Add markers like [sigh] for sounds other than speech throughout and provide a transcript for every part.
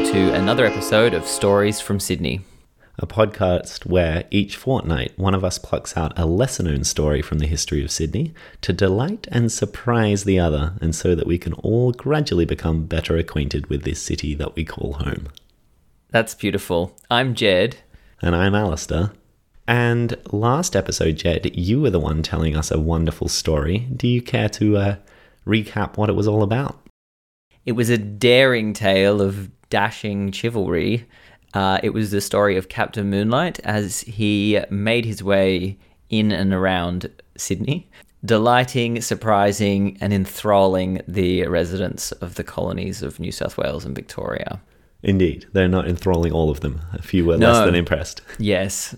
welcome to another episode of Stories from Sydney. a podcast where each fortnight one of us plucks out a lesser known story from the history of Sydney to delight and surprise the other, and so that we can all gradually become better acquainted with this city that we call home. That's beautiful. I'm Jed. And I'm Alistair. And last episode, Jed, you were the one telling us a wonderful story. Do you care to uh, recap what it was all about? It was a daring tale of dashing chivalry. Uh, it was the story of Captain Moonlight as he made his way in and around Sydney, delighting, surprising, and enthralling the residents of the colonies of New South Wales and Victoria. Indeed, they're not enthralling all of them. A few were No. less than impressed. Yes,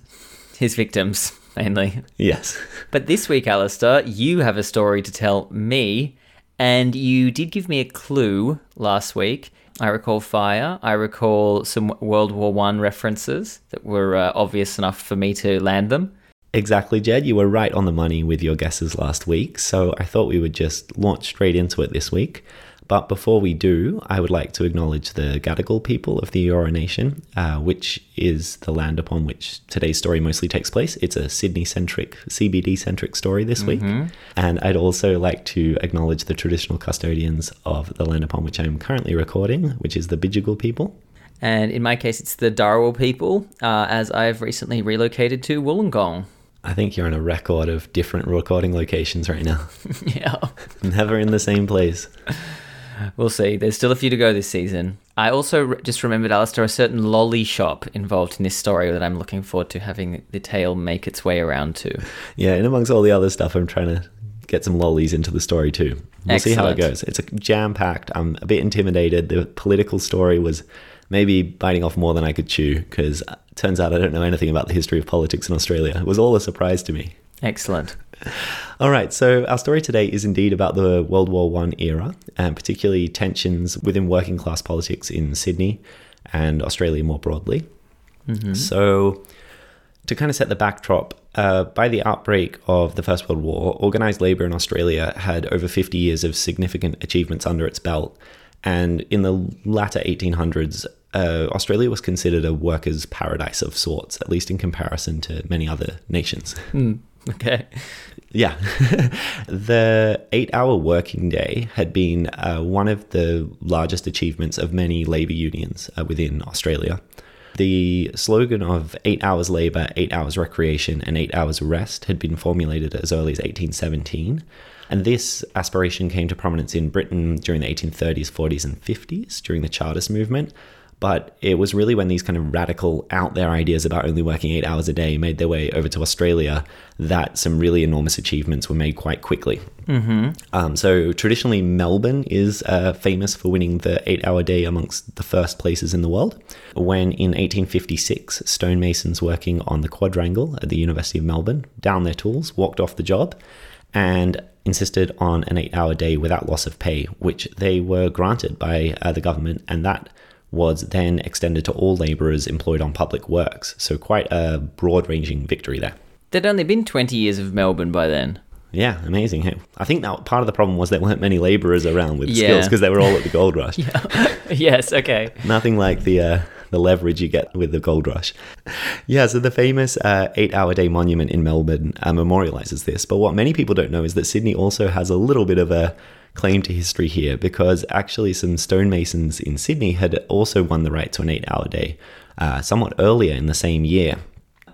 his victims, mainly. Yes. But this week, Alistair, you have a story to tell me, and you did give me a clue last week. I recall fire. I recall some World War One references that were uh, obvious enough for me to land them. Exactly, Jed. You were right on the money with your guesses last week, so I thought we would just launch straight into it this week. But before we do, I would like to acknowledge the Gadigal people of the Eora Nation, uh, which is the land upon which today's story mostly takes place. It's a Sydney centric, CBD centric story this week. And I'd also like to acknowledge the traditional custodians of the land upon which I'm currently recording, which is the Bidjigal people. And in my case, it's the Darawal people, uh, as I've recently relocated to Wollongong. I think you're on a record of different recording locations right now, [laughs] yeah. never in the same place. [laughs] [laughs] We'll see. There's still a few to go this season. I also re- just remembered, Alistair, a certain lolly shop involved in this story that I'm looking forward to having the tale make its way around to. [laughs] Yeah, and amongst all the other stuff, I'm trying to get some lollies into the story too. We'll see how it goes. It's a jam packed. I'm a bit intimidated. The political story was maybe biting off more than I could chew because uh, turns out I don't know anything about the history of politics in Australia. It was all a surprise to me. Excellent. [laughs] All right, so our story today is indeed about the World War One era, and particularly tensions within working class politics in Sydney and Australia more broadly. So, to kind of set the backdrop, uh, by the outbreak of the First World War, organised labour in Australia had over 50 years of significant achievements under its belt. And in the latter 1800s, uh, Australia was considered a workers' paradise of sorts, at least in comparison to many other nations. [laughs] Okay. Yeah. [laughs] the eight hour working day had been uh, one of the largest achievements of many labour unions uh, within Australia. The slogan of eight hours labour, eight hours recreation, and eight hours rest had been formulated as early as 1817. And this aspiration came to prominence in Britain during the 1830s, 40s, and 50s during the Chartist movement. But it was really when these kind of radical, out there ideas about only working eight hours a day made their way over to Australia that some really enormous achievements were made quite quickly. Mm-hmm. Um, so, traditionally, Melbourne is uh, famous for winning the eight hour day amongst the first places in the world. When in 1856, stonemasons working on the quadrangle at the University of Melbourne down their tools, walked off the job, and insisted on an eight hour day without loss of pay, which they were granted by uh, the government, and that was then extended to all labourers employed on public works. So, quite a broad ranging victory there. There'd only been 20 years of Melbourne by then. Yeah, amazing. I think that part of the problem was there weren't many labourers around with Yeah. skills because they were all at the gold rush. [laughs] yes, okay. Nothing like the uh, the leverage you get with the gold rush. Yeah, so the famous uh, eight hour day monument in Melbourne uh, memorializes this. But what many people don't know is that Sydney also has a little bit of a claim to history here because actually some stonemasons in Sydney had also won the right to an eight hour day uh, somewhat earlier in the same year.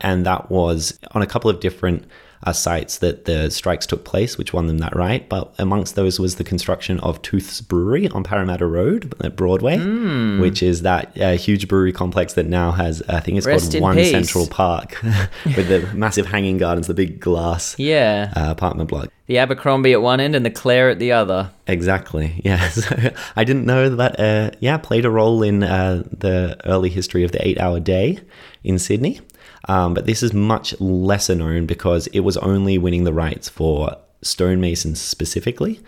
And that was on a couple of different uh, sites that the strikes took place, which won them that right. But amongst those was the construction of Tooth's Brewery on Parramatta Road at Broadway, which is that uh, huge brewery complex that now has, I think it's Rest called One peace. Central Park [laughs] with the [laughs] massive hanging gardens, the big glass Yeah. uh, apartment block. The Abercrombie at one end and the Clare at the other. Exactly. [laughs] Yeah. So I didn't know that. Uh, yeah, played a role in uh, the early history of the eight-hour day in Sydney. Um, but this is much lesser known because it was only winning the rights for stonemasons specifically,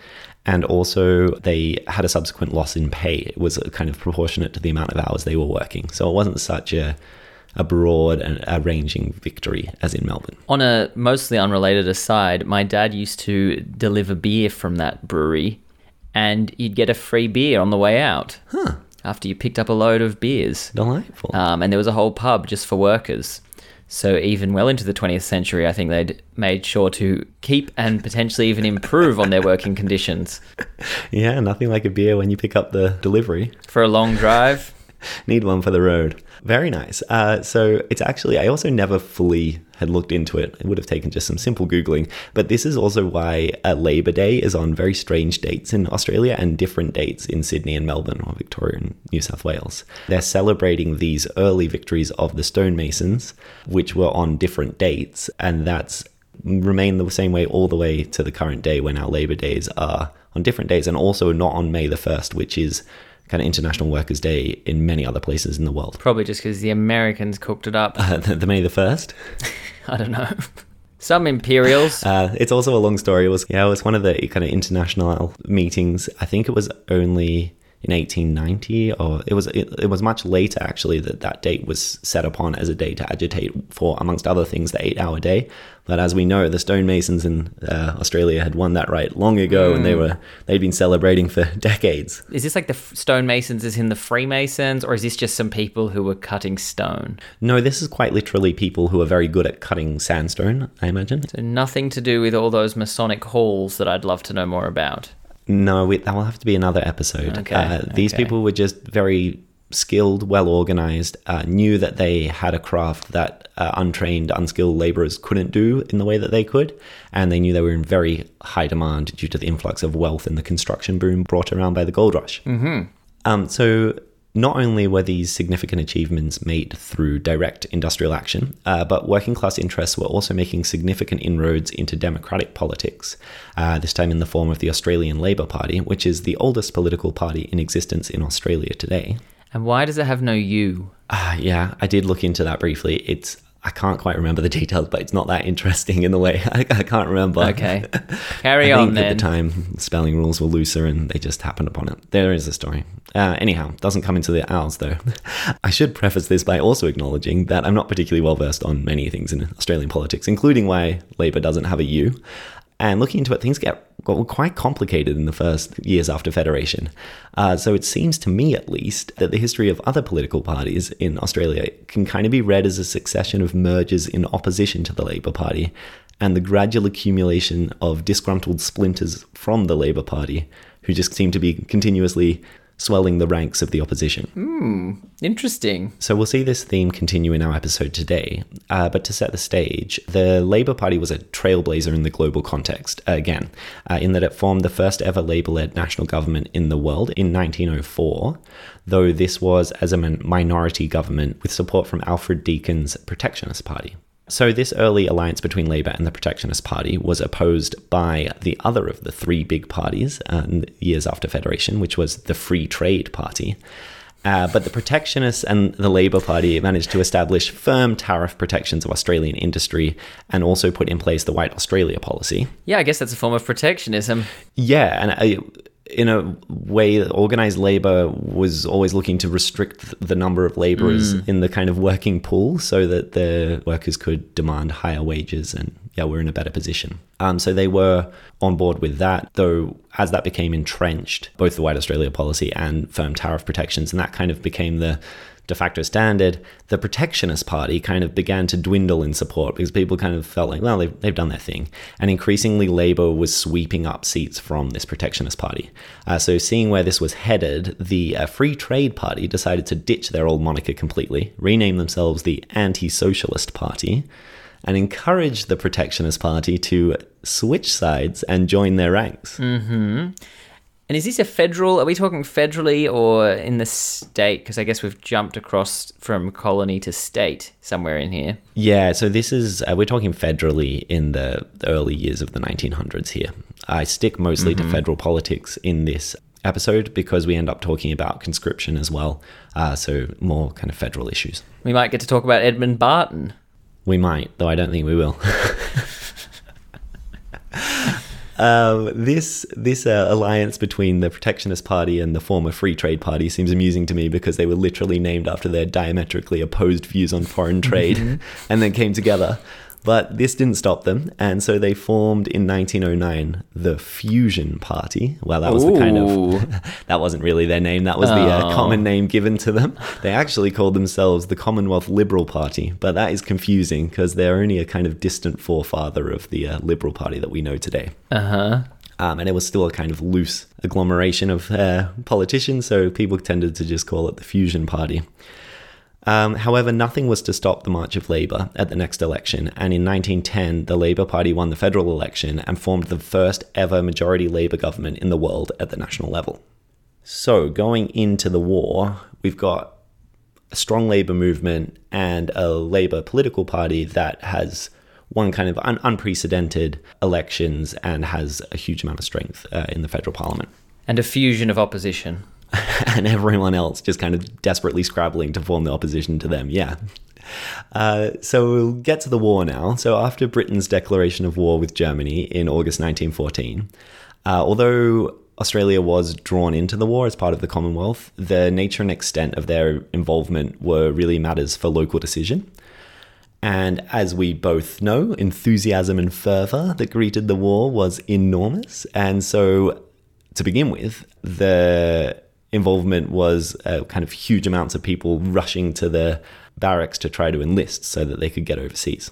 and also they had a subsequent loss in pay. It was kind of proportionate to the amount of hours they were working, so it wasn't such a a broad and a ranging victory as in Melbourne. On a mostly unrelated aside, my dad used to deliver beer from that brewery, and you'd get a free beer on the way out. Huh. after you picked up a load of beers. Delightful. Um, and there was a whole pub just for workers. So even well into the 20th century, I think they'd made sure to keep and potentially even improve on their working conditions. [laughs] yeah, nothing like a beer when you pick up the delivery. For a long drive, [laughs] Need one for the road. Very nice. Uh, so it's actually, I also never fully had looked into it. It would have taken just some simple Googling. But this is also why uh, Labor Day is on very strange dates in Australia and different dates in Sydney and Melbourne or Victoria and New South Wales. They're celebrating these early victories of the stonemasons, which were on different dates. And that's remained the same way all the way to the current day when our Labor Days are on different days and also not on May the 1st, which is kind of International Workers' Day in many other places in the world. probably just because the Americans cooked it up. [laughs] Uh, the, the May the 1st. [laughs] I don't know. Some Imperials. Uh, it's also a long story. It was yeah, it was one of the kind of international meetings. I think it was only in 1890, or it was it, it was much later actually that that date was set upon as a day to agitate for, amongst other things, the eight-hour day. But as we know, the stonemasons in uh, Australia had won that right long ago, and they were they'd been celebrating for [laughs] decades. Is this like the f- stonemasons is in the Freemasons, or is this just some people who were cutting stone? No, this is quite literally people who are very good at cutting sandstone. I imagine. So nothing to do with all those Masonic halls that I'd love to know more about. No, we, that will have to be another episode. Okay, uh, these okay. people were just very skilled, well organized, uh, knew that they had a craft that uh, untrained, unskilled laborers couldn't do in the way that they could. And they knew they were in very high demand due to the influx of wealth and the construction boom brought around by the gold rush. Mm-hmm. Um, so, not only were these significant achievements made through direct industrial action, uh, but working class interests were also making significant inroads into democratic politics, uh, this time in the form of the Australian Labor Party, which is the oldest political party in existence in Australia today. And why does it have no U? Uh, yeah, I did look into that briefly. It's I can't quite remember the details, but it's not that interesting in the way. [laughs] I, I can't remember. Okay. [laughs] Carry I on think then. at the time spelling rules were looser and they just happened upon it. There is a story. Uh, anyhow, doesn't come into the ours though. [laughs] I should preface this by also acknowledging that I'm not particularly well versed on many things in Australian politics, including why Labor doesn't have a U. And looking into it, things get got quite complicated in the first years after Federation. Uh, so it seems to me, at least, that the history of other political parties in Australia can kind of be read as a succession of mergers in opposition to the Labor Party and the gradual accumulation of disgruntled splinters from the Labor Party who just seem to be continuously swelling the ranks of the opposition. Interesting. So we'll see this theme continue in our episode today. Uh, but to set the stage, the Labour Party was a trailblazer in the global context, uh, again, uh, in that it formed the first ever Labour led national government in the world in 1904, though this was as a minority government with support from Alfred Deakin's Protectionist Party. So, this early alliance between Labour and the Protectionist Party was opposed by the other of the three big parties uh, years after Federation, which was the Free Trade Party. Uh, but the Protectionists and the Labour Party managed to establish firm tariff protections of Australian industry and also put in place the White Australia policy. Yeah, I guess that's a form of protectionism. Yeah, and I, in a way, organized labor was always looking to restrict the number of laborers mm. in the kind of working pool so that the workers could demand higher wages and yeah, we're in a better position. Um, so they were on board with that, though as that became entrenched, both the White Australia policy and firm tariff protections, and that kind of became the de facto standard, the protectionist party kind of began to dwindle in support because people kind of felt like, well, they've, they've done their thing. And increasingly, Labour was sweeping up seats from this protectionist party. Uh, so, seeing where this was headed, the uh, Free Trade Party decided to ditch their old moniker completely, rename themselves the Anti Socialist Party, and encourage the protectionist party to switch sides and join their ranks. And is this a federal? Are we talking federally or in the state? Because I guess we've jumped across from colony to state somewhere in here. Yeah, so this is, uh, we're talking federally in the, early years of the 1900s here. I stick mostly to federal politics in this episode because we end up talking about conscription as well. Uh, so more kind of federal issues. We might get to talk about Edmund Barton. We might, though I don't think we will. [laughs] Um, this this uh, alliance between the Protectionist Party and the former Free Trade Party seems amusing to me because they were literally named after their diametrically opposed views on foreign trade, [laughs] and then came together. But this didn't stop them, and so they formed in 1909 the Fusion Party. Well, that was the kind of [laughs] that wasn't really their name. That was the uh, Oh. common name given to them. They actually called themselves the Commonwealth Liberal Party, but that is confusing because they're only a kind of distant forefather of the uh, Liberal Party that we know today. Uh huh. Um, and it was still a kind of loose agglomeration of uh, politicians, so people tended to just call it the Fusion Party. Um, however, nothing was to stop the march of Labour at the next election, and in 1910, the Labour Party won the federal election and formed the first ever majority Labour government in the world at the national level. So, going into the war, we've got a strong Labour movement and a Labour political party that has won kind of un- unprecedented elections and has a huge amount of strength uh, in the federal parliament. And a fusion of opposition. [laughs] and everyone else just kind of desperately scrabbling to form the opposition to them. Yeah. Uh, so we'll get to the war now. So after Britain's declaration of war with Germany in August 1914, uh, although Australia was drawn into the war as part of the Commonwealth, the nature and extent of their involvement were really matters for local decision. And as we both know, enthusiasm and fervor that greeted the war was enormous. And so, to begin with, the involvement was uh, kind of huge amounts of people rushing to the barracks to try to enlist so that they could get overseas.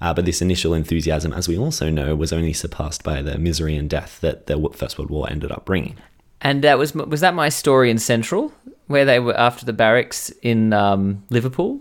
Uh, but this initial enthusiasm, as we also know, was only surpassed by the misery and death that the First World War ended up bringing. And that was was that my story in Central, where they were after the barracks in um, Liverpool.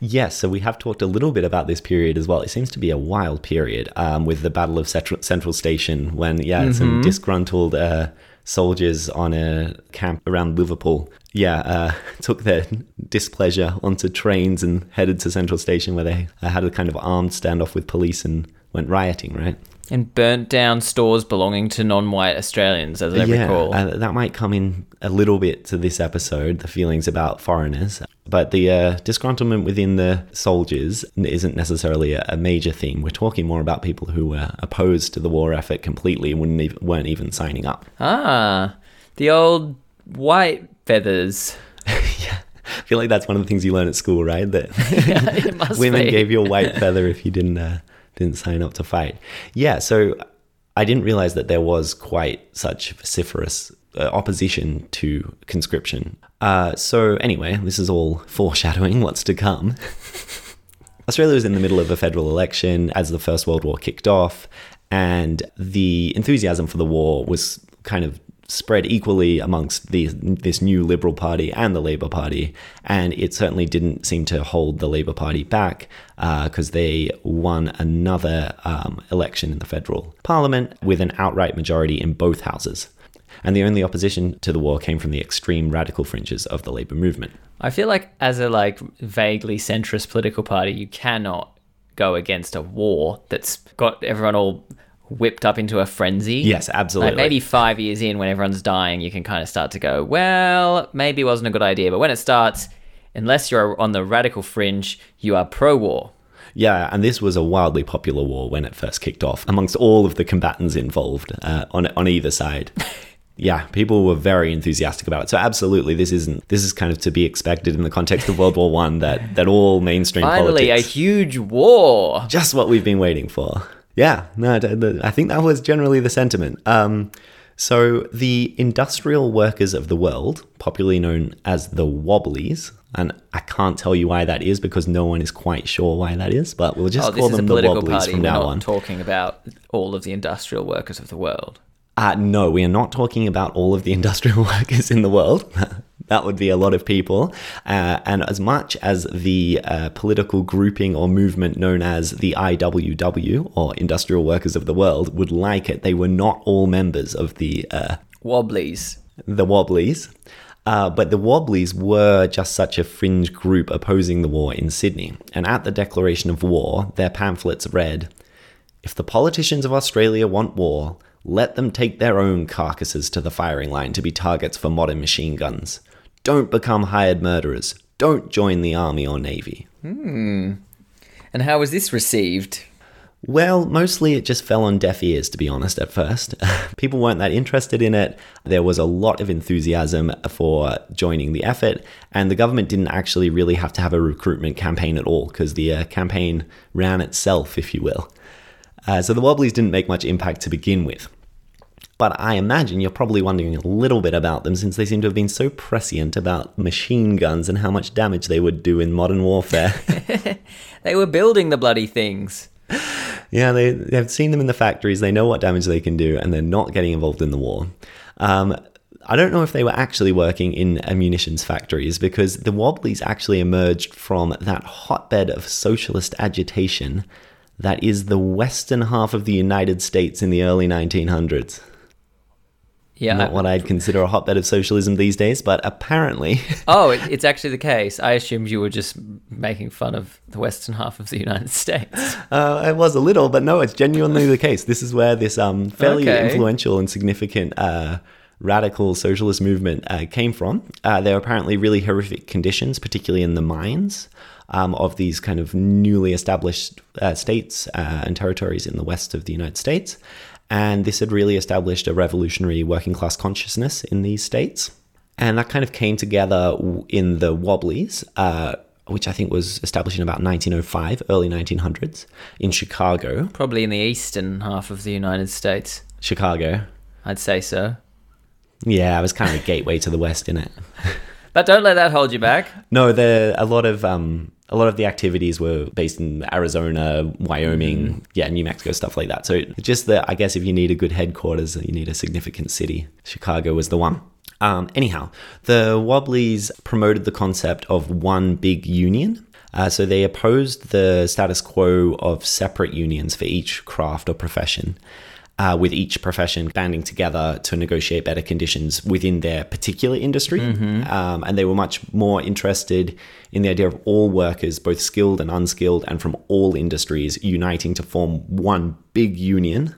Yes, so we have talked a little bit about this period as well. It seems to be a wild period um, with the Battle of Central, Station when, yeah, some disgruntled uh, soldiers on a camp around Liverpool, yeah, uh, [laughs] took their displeasure onto trains and headed to Central Station where they had a kind of armed standoff with police and went rioting, right? And burnt down stores belonging to non-white Australians, as I recall. Uh, that might come in a little bit to this episode, the feelings about foreigners. But the uh, disgruntlement within the soldiers isn't necessarily a, a major theme. We're talking more about people who were opposed to the war effort completely and wouldn't even, weren't even signing up. ah, the old white feathers. [laughs] Yeah. I feel like that's one of the things you learn at school, right? That [laughs] Yeah, [laughs] women be. gave you a white feather if you didn't uh, didn't sign up to fight. Yeah, so I didn't realize that there was quite such vociferous uh, opposition to conscription. Uh, so anyway, this is all [laughs] foreshadowing what's to come. [laughs] Australia was in the middle of a federal election as the First World War kicked off, and the enthusiasm for the war was kind of spread equally amongst the, this new Liberal Party and the Labour Party, and it certainly didn't seem to hold the Labour Party back because they won another um, election in the federal parliament with an outright majority in both houses. And the only opposition to the war came from the extreme radical fringes of the Labour movement. I feel like as a like vaguely centrist political party, you cannot go against a war that's got everyone all whipped up into a frenzy. Yes, absolutely. Like maybe five years in, when everyone's dying, you can kind of start to go, well, maybe it wasn't a good idea. But when it starts, unless you're on the radical fringe, you are pro-war. Yeah, and this was a wildly popular war when it first kicked off amongst all of the combatants involved uh, on on either side. [laughs] yeah, people were very enthusiastic about it. So absolutely, this isn't this is kind of to be expected in the context of World War One that that all mainstream Finally, politics a huge war. just what we've been waiting for. Yeah, no, I think that was generally the sentiment. Um, so the industrial workers of the world, popularly known as the Wobblies, and I can't tell you why that is because no one is quite sure why that is, but we'll just Oh, call them the Wobblies from We're now not on. talking about all of the industrial workers of the world. Uh, no, we are not talking about all of the [laughs] industrial workers in the world. [laughs] that would be a lot of people. Uh, and as much as the uh, political grouping or movement known as the IWW, or Industrial Workers of the World, would like it, they were not all members of the uh, Wobblies. the Wobblies. Uh, but the Wobblies were just such a fringe group opposing the war in Sydney. And at the declaration of war, their pamphlets read If the politicians of Australia want war, let them take their own carcasses to the firing line to be targets for modern machine guns. Don't become hired murderers. Don't join the army or navy. And how was this received? Well, mostly it just fell on deaf ears, to be honest, at first. [laughs] People weren't that interested in it. There was a lot of enthusiasm for joining the effort, and the government didn't actually really have to have a recruitment campaign at all because the uh, campaign ran itself, if you will. Uh, so the Wobblies didn't make much impact to begin with. But I imagine you're probably wondering a little bit about them since they seem to have been so prescient about machine guns and how much damage they would do in modern warfare. [laughs] They were building the bloody things. Yeah, they, they've seen them in the factories. They know what damage they can do, and they're not getting involved in the war. Um, I don't know if they were actually working in munitions factories because the Wobblies actually emerged from that hotbed of socialist agitation that is the western half of the United States in the early 1900s. Yeah. Not what I'd consider a hotbed of socialism these days, but apparently. [laughs] oh, it, it's actually the case. I assumed you were just making fun of the western half of the United States. [laughs] Uh, it was a little, but no, it's genuinely the case. This is where this um, fairly Okay. influential and significant uh, radical socialist movement uh, came from. Uh, there were apparently really horrific conditions, particularly in the mines um, of these kind of newly established uh, states uh, and territories in the west of the United States. And this had really established a revolutionary working class consciousness in these states. And that kind of came together in the Wobblies, uh, which I think was established in about 1905, early 1900s, in Chicago. Probably in the eastern half of the United States. Chicago. I'd say so. Yeah, it was kind of a gateway to the West, in it. [laughs] But don't let that hold you back. No, there are a lot of um, a lot of the activities were based in Arizona, Wyoming, yeah, New Mexico, stuff like that. So just that I guess if you need a good headquarters, you need a significant city. Chicago was the one. Um, anyhow, the Wobblies promoted the concept of one big union. Uh, so they opposed the status quo of separate unions for each craft or profession uh, with each profession banding together to negotiate better conditions within their particular industry. Um, and they were much more interested in the idea of all workers, both skilled and unskilled, and from all industries, uniting to form one big union.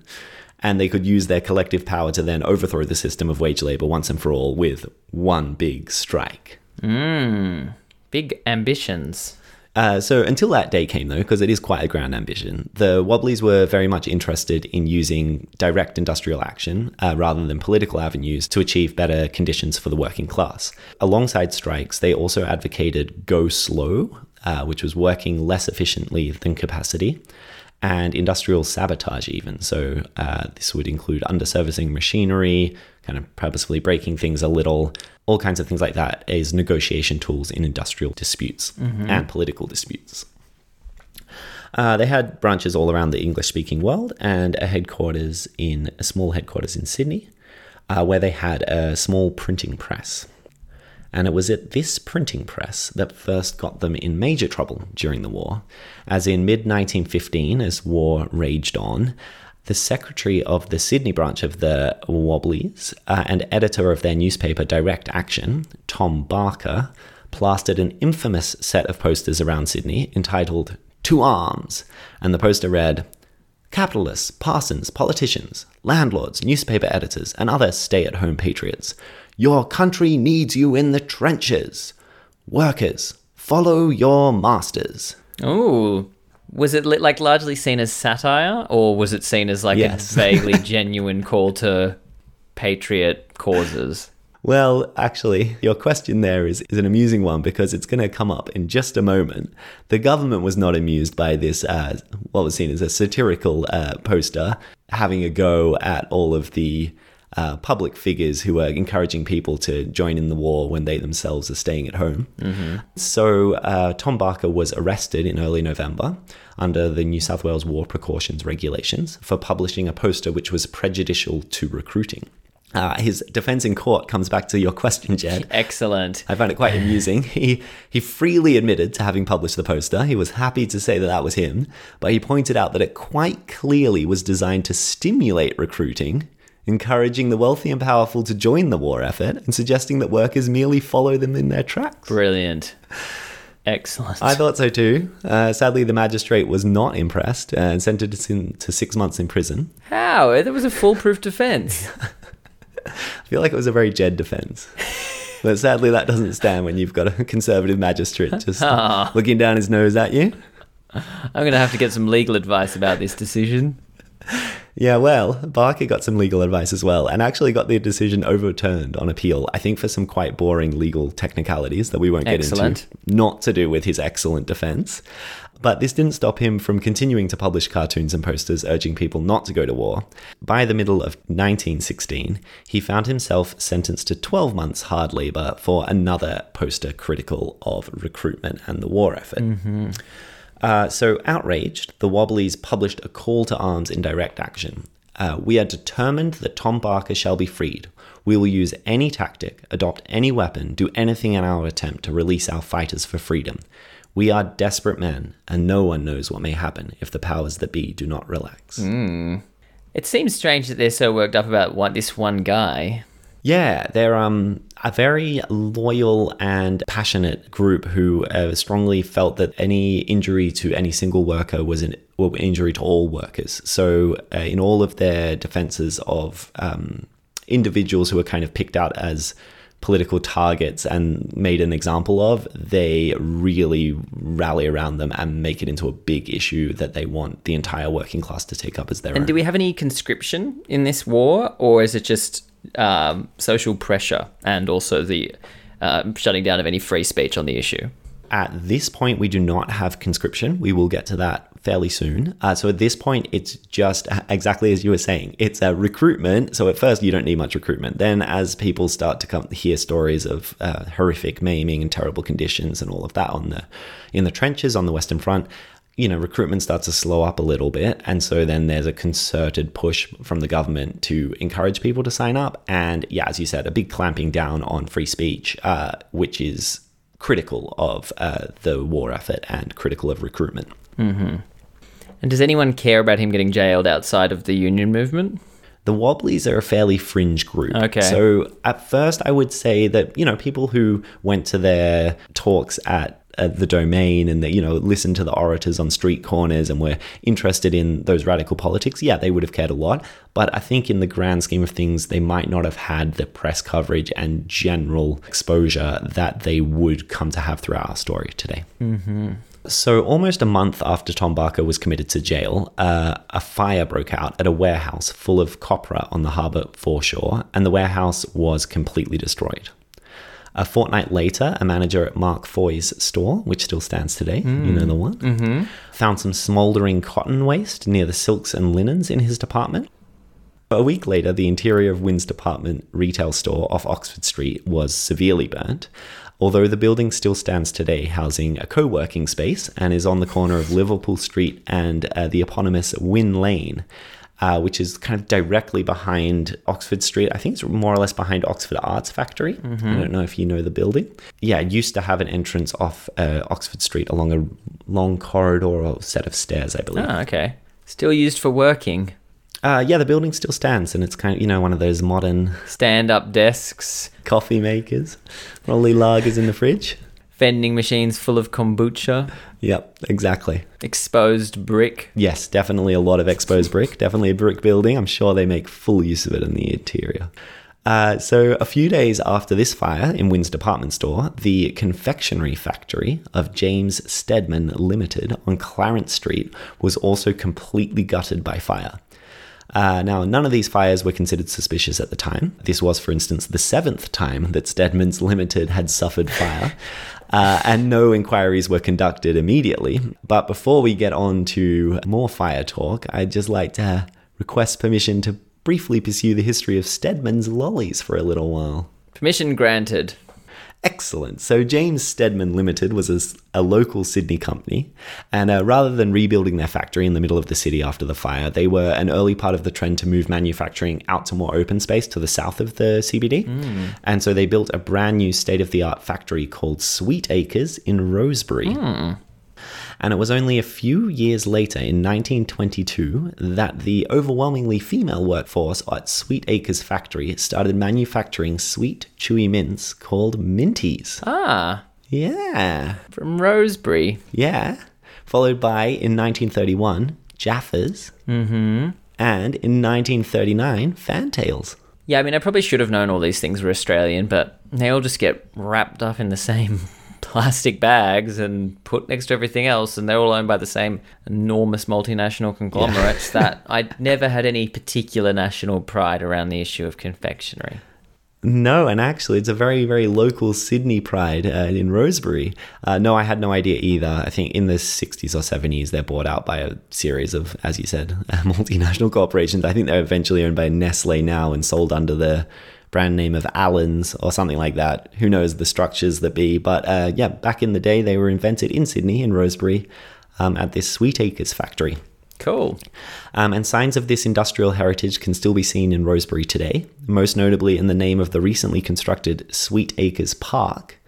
And they could use their collective power to then overthrow the system of wage labor once and for all with one big strike. Mmm. Big ambitions. Uh, so until that day came, though, because it is quite a grand ambition, the Wobblies were very much interested in using direct industrial action uh, rather than political avenues to achieve better conditions for the working class. Alongside strikes, they also advocated go slow, uh, which was working less efficiently than capacity. And industrial sabotage, even. So, uh, this would include underservicing machinery, kind of purposefully breaking things a little, all kinds of things like that as negotiation tools in industrial disputes and political disputes. Uh, they had branches all around the English speaking world and a headquarters in a small headquarters in Sydney, uh, where they had a small printing press. And it was at this printing press that first got them in major trouble during the war, as in mid 1915, as war raged on, the secretary of the Sydney branch of the Wobblies uh, and editor of their newspaper Direct Action, Tom Barker, plastered an infamous set of posters around Sydney entitled To Arms, and the poster read, Capitalists, parsons, politicians, landlords, newspaper editors, and other stay at home patriots, your country needs you in the trenches. Workers, follow your masters. Ooh. Was it like largely seen as satire, or was it seen as like Yes. a [laughs] vaguely genuine call to patriot causes? Well, actually, your question there is, is an amusing one because it's going to come up in just a moment. The government was not amused by this, uh, what was seen as a satirical uh, poster, having a go at all of the uh, public figures who were encouraging people to join in the war when they themselves are staying at home. So, uh, Tom Barker was arrested in early November under the New South Wales War Precautions Regulations for publishing a poster which was prejudicial to recruiting. Uh, his defense in court comes back to your [laughs] question, Jed. Excellent. I found it quite amusing. [laughs] He he freely admitted to having published the poster. He was happy to say that that was him, but he pointed out that it quite clearly was designed to stimulate recruiting, encouraging the wealthy and powerful to join the war effort, and suggesting that workers merely follow them in their tracks. Brilliant. Excellent. I thought so too. Uh, sadly, the magistrate was not impressed and sentenced him to six months in prison. How? There was a foolproof defense. [laughs] I feel like it was a very Jed defense. But sadly, that doesn't stand when you've got a conservative magistrate just [laughs] Ah. looking down his nose at you. I'm going to have to get some legal advice about this decision. Yeah, well, Barker got some legal advice as well and actually got the decision overturned on appeal, I think for some quite boring legal technicalities that we won't get Excellent. into, not to do with his excellent defense. But this didn't stop him from continuing to publish cartoons and posters urging people not to go to war. By the middle of 1916, he found himself sentenced to 12 months hard labor for another poster critical of recruitment and the war effort. Mm-hmm. Uh, so, outraged, the Wobblies published a call to arms in direct action. Uh, we are determined that Tom Barker shall be freed. We will use any tactic, adopt any weapon, do anything in our attempt to release our fighters for freedom. We are desperate men, and no one knows what may happen if the powers that be do not relax. It seems strange that they're so worked up about what this one guy. Yeah, they're um, a very loyal and passionate group who uh, strongly felt that any injury to any single worker was an well, injury to all workers. So, uh, in all of their defenses of um, individuals who were kind of picked out as political targets and made an example of, they really rally around them and make it into a big issue that they want the entire working class to take up as their And own. do we have any conscription in this war, or is it just um, social pressure and also the uh, shutting down of any free speech on the issue? At this point, we do not have conscription. We will get to that fairly soon. Uh, so at this point, it's just exactly as you were saying. It's a recruitment. So at first, you don't need much recruitment. Then, as people start to come hear stories of uh, horrific maiming and terrible conditions and all of that on the in the trenches on the Western Front, you know, recruitment starts to slow up a little bit. And so then there's a concerted push from the government to encourage people to sign up. And yeah, as you said, a big clamping down on free speech, uh, which is critical of uh, the war effort and critical of recruitment. And does anyone care about him getting jailed outside of the union movement? The Wobblies are a fairly fringe group. Okay. So at first, I would say that, you know, people who went to their talks at, at the domain and that, you know, listen to the orators on street corners and were interested in those radical politics, yeah, they would have cared a lot. But I think in the grand scheme of things, they might not have had the press coverage and general exposure that they would come to have throughout our story today. So, almost a month after Tom Barker was committed to jail, uh, a fire broke out at a warehouse full of copra on the harbour foreshore, and the warehouse was completely destroyed. A fortnight later, a manager at Mark Foy's store, which still stands today, you know the one, found some smouldering cotton waste near the silks and linens in his department. A week later, the interior of Winn's department retail store off Oxford Street was severely burnt, although the building still stands today, housing a co working space and is on the corner of Liverpool Street and uh, the eponymous Winn Lane. Uh, which is kind of directly behind Oxford Street. I think it's more or less behind Oxford Arts Factory. I don't know if you know the building. Yeah, it used to have an entrance off uh, Oxford Street along a long corridor or set of stairs, I believe. Ah, okay. Still used for working. Uh, yeah, the building still stands, and it's kind of you know one of those modern Stand up desks, coffee makers, rolly lagers in the fridge. Vending machines full of kombucha, Yep, exactly. exposed brick. Yes, definitely a lot of exposed brick. Definitely a brick building. I'm sure they make full use of it in the interior. Uh, so, a few days after this fire in Winn's department store, the confectionery factory of James Stedman Limited on Clarence Street was also completely gutted by fire. Uh, now, none of these fires were considered suspicious at the time. This was, for instance, the seventh time that Stedman's Limited had suffered fire, [laughs] uh, and no inquiries were conducted immediately. But before we get on to more fire talk, I'd just like to request permission to briefly pursue the history of Stedman's lollies for a little while. Permission granted. Excellent. So James Stedman Limited was a local Sydney company, and uh, rather than rebuilding their factory in the middle of the city after the fire, they were an early part of the trend to move manufacturing out to more open space to the south of the CBD. And so they built a brand new state of the art factory called Sweet Acres in Rosebery. And it was only a few years later, in 1922, that the overwhelmingly female workforce at Sweet Acres factory started manufacturing sweet, chewy mints called Minties. Ah, Yeah, from Rosebery. yeah. Followed by, in 1931, Jaffas. Mm-hmm. And in 1939, Fantails. Yeah, I mean, I probably should have known all these things were Australian, but they all just get wrapped up in the same plastic bags and put next to everything else, and they're all owned by the same enormous multinational conglomerates that I never had any particular national pride around the issue of confectionery. No, and actually, it's a very, very local Sydney pride uh, in Rosebery. Uh, no, I had no idea either. I think in the 60s or 70s, they're bought out by a series of, as you said, [laughs] multinational corporations. I think they're eventually owned by Nestle now and sold under the brand name of Allen's or something like that. Who knows the structures that be? But uh, yeah, back in the day, they were invented in Sydney, in Rosebery, um, at this Sweet Acres factory. Cool. Um, and signs of this industrial heritage can still be seen in Rosebery today, most notably in the name of the recently constructed Sweet Acres Park,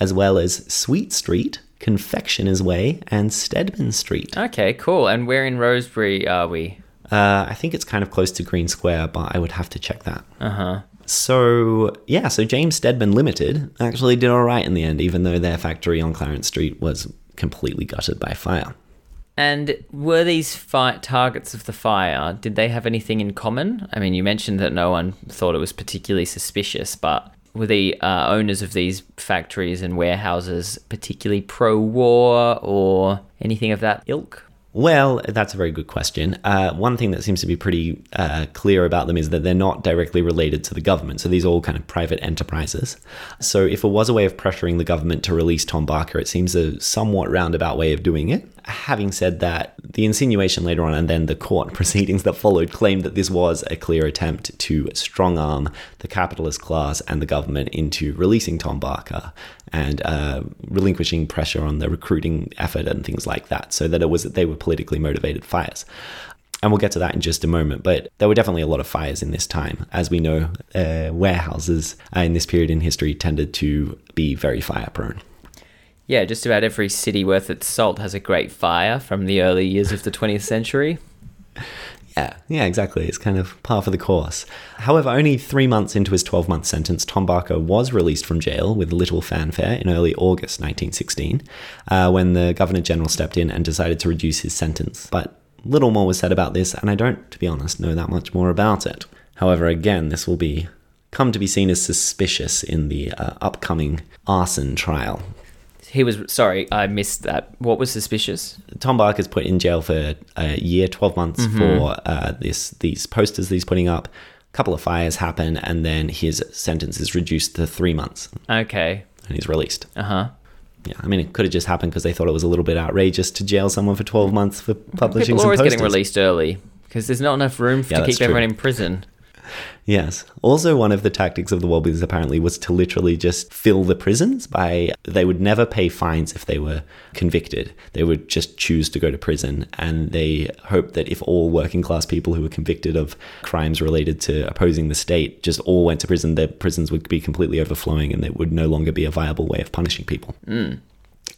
as well as Sweet Street, Confectioner's Way, and Stedman Street. Okay, cool. And where in Rosebery are we? Uh, I think it's kind of close to Green Square, but I would have to check that. Uh huh. So, yeah, so James Stedman Limited actually did all right in the end, even though their factory on Clarence Street was completely gutted by fire. And were these targets of the fire, did they have anything in common? I mean, you mentioned that no one thought it was particularly suspicious, but were the uh, owners of these factories and warehouses particularly pro war or anything of that ilk? Well, that's a very good question. Uh, one thing that seems to be pretty uh, clear about them is that they're not directly related to the government. So these are all kind of private enterprises. So if it was a way of pressuring the government to release Tom Barker, it seems a somewhat roundabout way of doing it. Having said that, the insinuation later on and then the court [laughs] proceedings that followed claimed that this was a clear attempt to strong arm the capitalist class and the government into releasing Tom Barker and uh, relinquishing pressure on the recruiting effort and things like that, so that it was that they were politically motivated fires. And we'll get to that in just a moment. But there were definitely a lot of fires in this time. As we know, uh, warehouses uh, in this period in history tended to be very fire prone. Yeah, just about every city worth its salt has a great fire from the early years of the 20th century. Yeah, yeah, exactly. It's kind of par for the course. However, only three months into his 12 month sentence, Tom Barker was released from jail with little fanfare in early August 1916, uh, when the Governor General stepped in and decided to reduce his sentence. But little more was said about this, and I don't, to be honest, know that much more about it. However, again, this will be come to be seen as suspicious in the uh, upcoming arson trial. He was sorry, I missed that. What was suspicious? Tom Barker's put in jail for a year, 12 months for uh, this these posters that he's putting up. A couple of fires happen, and then his sentence is reduced to three months, Okay. and he's released. Uh huh. Yeah, I mean, it could have just happened because they thought it was a little bit outrageous to jail someone for 12 months for publishing People are always posters. getting released early because there's not enough room Yeah, to keep everyone in prison. Yes. Also, one of the tactics of the Wobblies apparently was to literally just fill the prisons by they would never pay fines if they were convicted. They would just choose to go to prison, and they hoped that if all working class people who were convicted of crimes related to opposing the state just all went to prison, their prisons would be completely overflowing, and it would no longer be a viable way of punishing people. Hmm.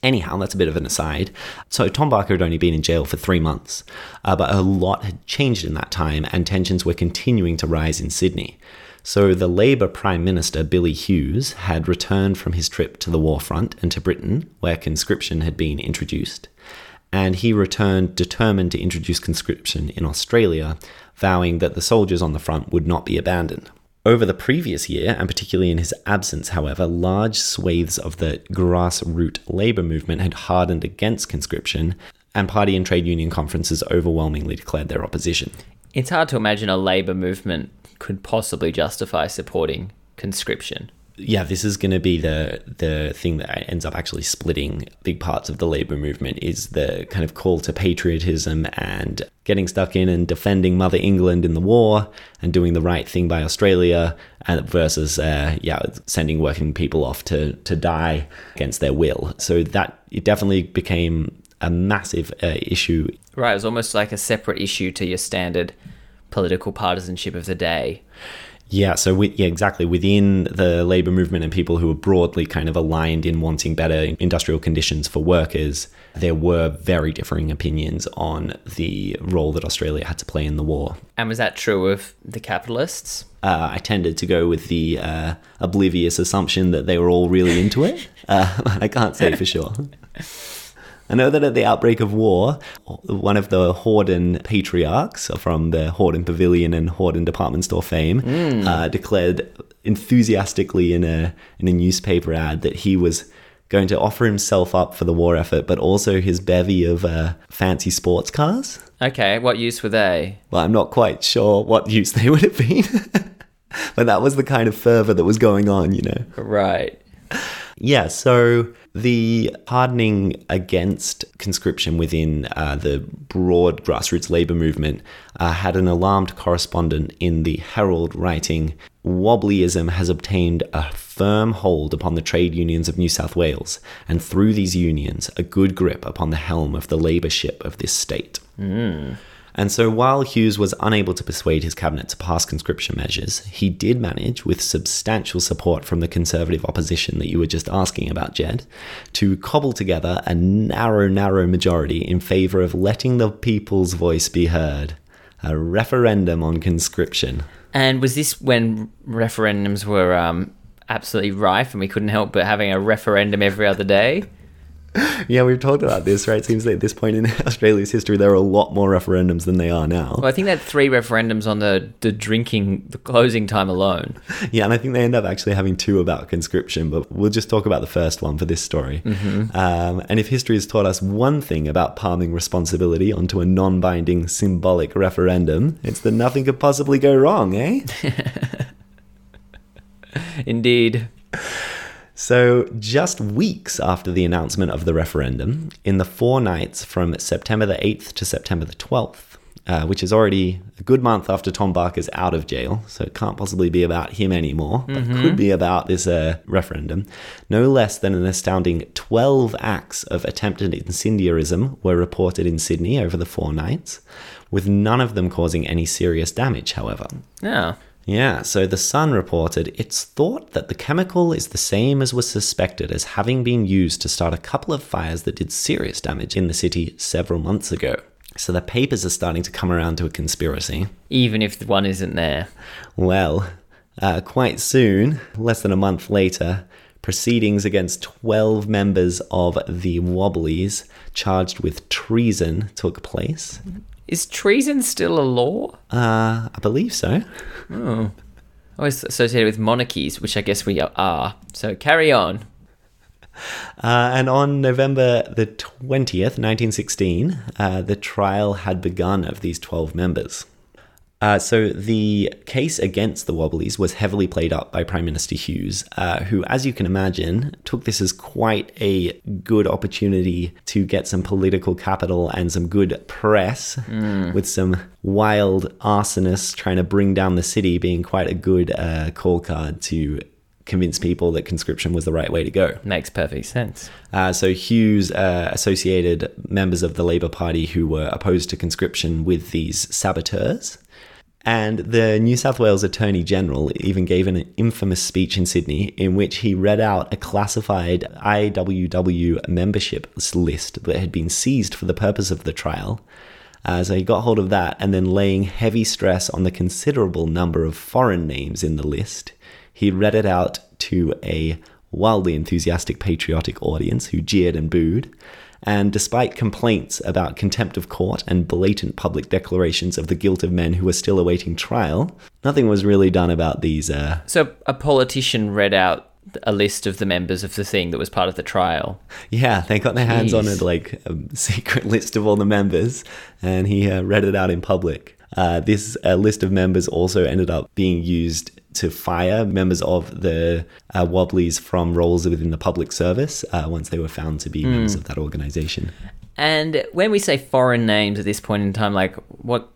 Anyhow, that's a bit of an aside. So, Tom Barker had only been in jail for three months, uh, but a lot had changed in that time, and tensions were continuing to rise in Sydney. So, the Labour Prime Minister, Billy Hughes, had returned from his trip to the war front and to Britain, where conscription had been introduced. And he returned determined to introduce conscription in Australia, vowing that the soldiers on the front would not be abandoned. Over the previous year, and particularly in his absence, however, large swathes of the grassroots labour movement had hardened against conscription, and party and trade union conferences overwhelmingly declared their opposition. It's hard to imagine a labour movement could possibly justify supporting conscription. Yeah, this is going to be the the thing that ends up actually splitting big parts of the labor movement is the kind of call to patriotism and getting stuck in and defending Mother England in the war and doing the right thing by Australia, and versus uh, yeah, sending working people off to to die against their will. So that it definitely became a massive uh, issue Right, it was almost like a separate issue to your standard political partisanship of the day. Yeah, so we, yeah, exactly. Within the labor movement and people who were broadly kind of aligned in wanting better industrial conditions for workers, there were very differing opinions on the role that Australia had to play in the war. And was that true of the capitalists? Uh, I tended to go with the uh, oblivious assumption that they were all really into it. [laughs] Uh, [laughs] I can't say for sure. I know that at the outbreak of war, one of the Hordern patriarchs from the Hordern Pavilion and Hordern department store fame uh, declared enthusiastically in a in a newspaper ad that he was going to offer himself up for the war effort, but also his bevy of uh, fancy sports cars. Okay, what use were they? Well, I'm not quite sure what use they would have been, [laughs] but that was the kind of fervor that was going on, you know. Right. Yeah, so the hardening against conscription within uh, the broad grassroots labour movement uh, had an alarmed correspondent in the Herald writing Wobblyism has obtained a firm hold upon the trade unions of New South Wales, and through these unions, a good grip upon the helm of the labour ship of this state. And so while Hughes was unable to persuade his cabinet to pass conscription measures, he did manage, with substantial support from the conservative opposition that you were just asking about, Jed, to cobble together a narrow, narrow majority in favour of letting the people's voice be heard. A referendum on conscription. And was this when referendums were um, absolutely rife and we couldn't help but having a referendum every other day? [laughs] Yeah, we've talked about this, right? It seems like at this point in [laughs] Australia's history, there are a lot more referendums than they are now. Well, I think they had three referendums on the, the drinking, the closing time alone. Yeah, and I think they end up actually having two about conscription, but we'll just talk about the first one for this story. Um, and if history has taught us one thing about palming responsibility onto a non binding symbolic referendum, it's that nothing could possibly go wrong, eh? [laughs] Indeed. So, just weeks after the announcement of the referendum, in the four nights from September the 8th to September the 12th, uh, which is already a good month after Tom Barker's out of jail, so it can't possibly be about him anymore, but could be about this uh, referendum. No less than an astounding 12 acts of attempted incendiarism were reported in Sydney over the four nights, with none of them causing any serious damage, however. Yeah. Yeah, so The Sun reported it's thought that the chemical is the same as was suspected as having been used to start a couple of fires that did serious damage in the city several months ago. So the papers are starting to come around to a conspiracy. Even if the one isn't there. Well, uh, quite soon, less than a month later, proceedings against 12 members of the Wobblies charged with treason took place. Is treason still a law? Uh, I believe so. Oh. Always associated with monarchies, which I guess we are. So carry on. Uh, and on November the 20th, 1916, uh, the trial had begun of these 12 members. Uh, so the case against the Wobblies was heavily played up by Prime Minister Hughes, uh, who, as you can imagine, took this as quite a good opportunity to get some political capital and some good press, with some wild arsonists trying to bring down the city being quite a good uh, call card to convince people that conscription was the right way to go. Makes perfect sense. Uh, so Hughes uh, associated members of the Labour Party who were opposed to conscription with these saboteurs. And the New South Wales Attorney General even gave an infamous speech in Sydney in which he read out a classified IWW membership list that had been seized for the purpose of the trial. Uh, so he got hold of that and then laying heavy stress on the considerable number of foreign names in the list, he read it out to a wildly enthusiastic patriotic audience who jeered and booed. And despite complaints about contempt of court and blatant public declarations of the guilt of men who were still awaiting trial, nothing was really done about these. Uh, So a politician read out a list of the members of the thing that was part of the trial. yeah, they got their hands on Jeez. it like a secret [laughs] list of all the members, and he uh, read it out in public. Uh, this uh, list of members also ended up being used to fire members of the uh, Wobblies from roles within the public service uh, once they were found to be members of that organization. And when we say foreign names at this point in time, like what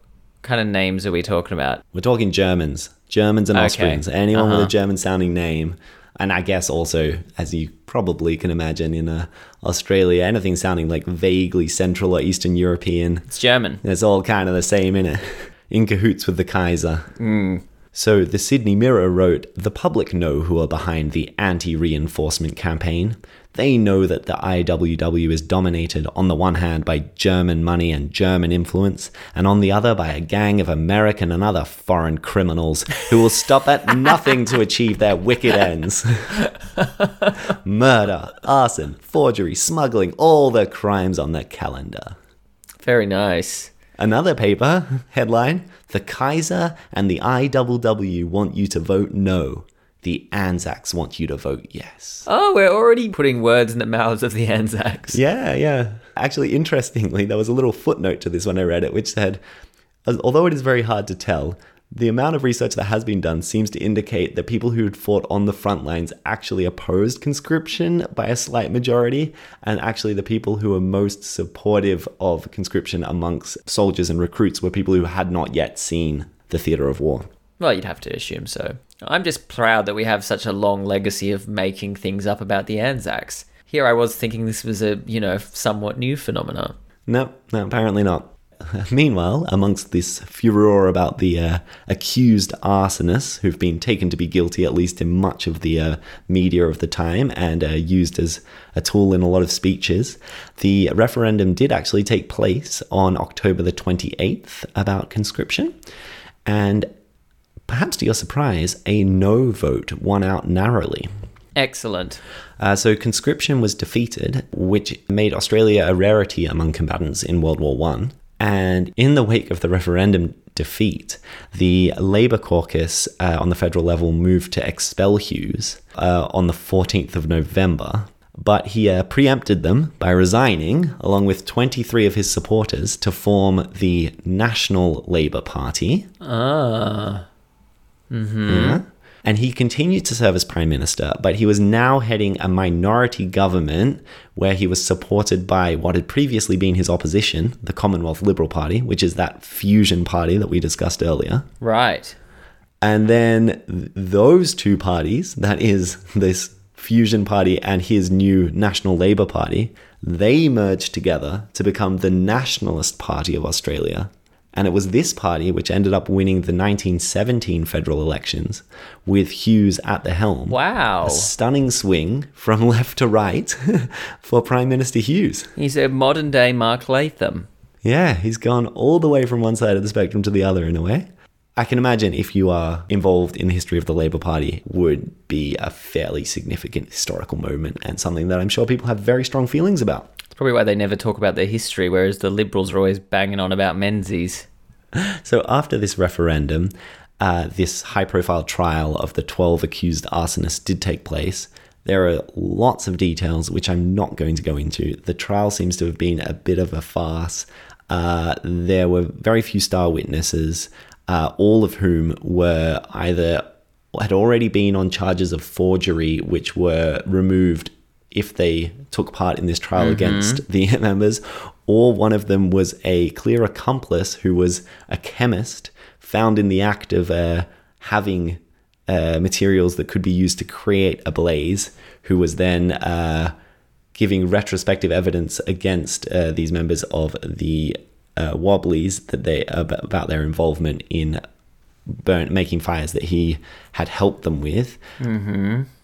kind of names are we talking about? We're talking Germans, Germans and Okay. Austrians. Anyone with Uh-huh. a German sounding name. And I guess also, as you probably can imagine, in uh, Australia, anything sounding like vaguely Central or Eastern European, It's German. it's all kind of the same, innit? [laughs] In cahoots with the Kaiser. So the Sydney Mirror wrote The public know who are behind the anti reinforcement campaign. They know that the IWW is dominated on the one hand by German money and German influence, and on the other by a gang of American and other foreign criminals who will stop at [laughs] nothing to achieve their wicked ends. [laughs] Murder, arson, forgery, smuggling, all the crimes on the calendar. Very nice. Another paper headline The Kaiser and the IWW want you to vote no. the Anzacs want you to vote yes. Oh, we're already putting words in the mouths of the Anzacs. Yeah, yeah. Actually, interestingly, there was a little footnote to this when I read it, which said, although it is very hard to tell, the amount of research that has been done seems to indicate that people who had fought on the front lines actually opposed conscription by a slight majority, and actually the people who were most supportive of conscription amongst soldiers and recruits were people who had not yet seen the theatre of war. Well, you'd have to assume so. I'm just proud that we have such a long legacy of making things up about the Anzacs. Here I was thinking this was a, you know, somewhat new phenomenon. No, no, apparently not. [laughs] Meanwhile, amongst this furor about the uh, accused arsonists who've been taken to be guilty, at least in much of the uh, media of the time, and uh, used as a tool in a lot of speeches, the referendum did actually take place on October the 28th about conscription. And perhaps to your surprise, a no vote won out narrowly. Excellent. Uh, so conscription was defeated, which made Australia a rarity among combatants in World War One. And in the wake of the referendum defeat, the Labour caucus uh, on the federal level moved to expel Hughes uh, on the 14th of November. But he uh, preempted them by resigning, along with 23 of his supporters, to form the National Labour Party. Ah. Yeah. And he continued to serve as prime minister, but he was now heading a minority government where he was supported by what had previously been his opposition, the Commonwealth Liberal Party, which is that fusion party that we discussed earlier. Right. And then those two parties, that is this fusion party and his new National Labour Party, they merged together to become the Nationalist Party of Australia. And it was this party which ended up winning the 1917 federal elections with Hughes at the helm. Wow. A stunning swing from [laughs] left to right [laughs] for Prime Minister Hughes. He's a modern day Mark Latham. Yeah, he's gone all the way from one side of the spectrum to the other in a way. I can imagine if you are involved in the history of the Labour Party would be a fairly significant historical moment and something that I'm sure people have very strong feelings about. Probably why they never talk about their history, whereas the Liberals are always banging on about Menzies. [laughs] So after this referendum, uh, this high-profile trial of the 12 accused arsonists did take place. There are lots of details which I'm not going to go into. The trial seems to have been a bit of a farce. Uh, there were very few star witnesses, uh, all of whom were either had already been on charges of forgery, which were removed if they took part in this trial against [laughs] the members, or one of them was a clear accomplice who was a chemist found in the act of uh, having uh, materials that could be used to create a blaze, who was then uh, giving retrospective evidence against uh, these members of the uh, Wobblies that they about their involvement in burn making fires that he had helped them with.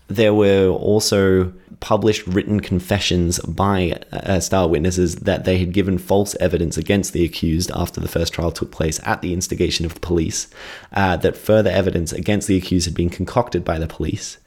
There were also published written confessions by uh, star witnesses that they had given false evidence against the accused after the first trial took place at the instigation of the police, uh, that further evidence against the accused had been concocted by the police.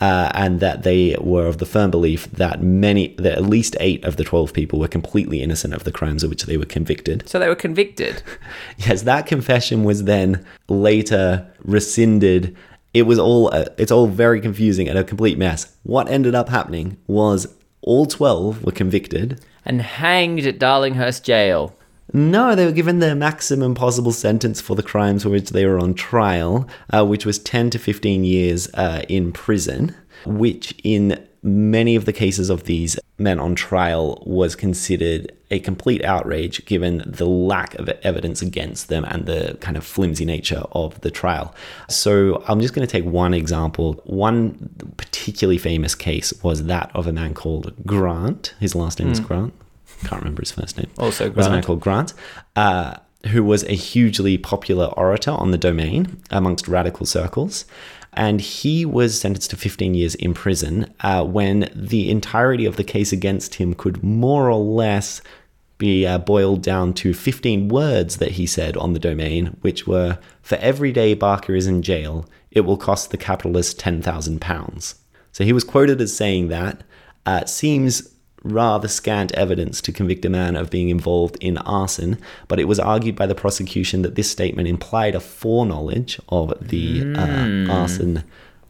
Uh, and that they were of the firm belief that many, that at least eight of the 12 people were completely innocent of the crimes of which they were convicted. So they were convicted. [laughs] Yes, that confession was then later rescinded. It was all uh, it's all very confusing and a complete mess. What ended up happening was all 12 were convicted. and hanged at Darlinghurst Jail. No, they were given the maximum possible sentence for the crimes for which they were on trial, uh, which was 10 to 15 years uh, in prison, which in many of the cases of these men on trial was considered a complete outrage given the lack of evidence against them and the kind of flimsy nature of the trial. So I'm just going to take one example. One particularly famous case was that of a man called Grant. His last name is Grant. Can't remember his first name. Also was a man called Grant, uh, who was a hugely popular orator on the domain amongst radical circles. And he was sentenced to 15 years in prison uh, when the entirety of the case against him could more or less be uh, boiled down to 15 words that he said on the domain, which were For every day Barker is in jail, it will cost the capitalist £10,000. So he was quoted as saying that. Uh, seems rather scant evidence to convict a man of being involved in arson, but it was argued by the prosecution that this statement implied a foreknowledge of the uh, arson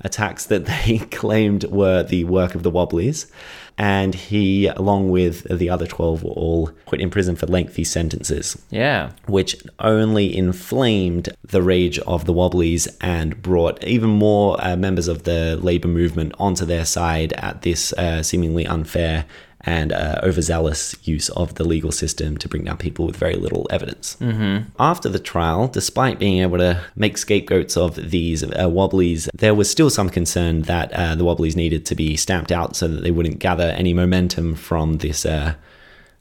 attacks that [laughs] they claimed were the work of the Wobblies. And he, along with the other 12, were all put in prison for lengthy sentences Yeah. which only inflamed the rage of the Wobblies and brought even more uh, members of the labor movement onto their side at this uh, seemingly unfair and uh, overzealous use of the legal system to bring down people with very little evidence. Mm-hmm. After the trial, despite being able to make scapegoats of these uh, Wobblies, there was still some concern that uh, the Wobblies needed to be stamped out so that they wouldn't gather any momentum from this uh,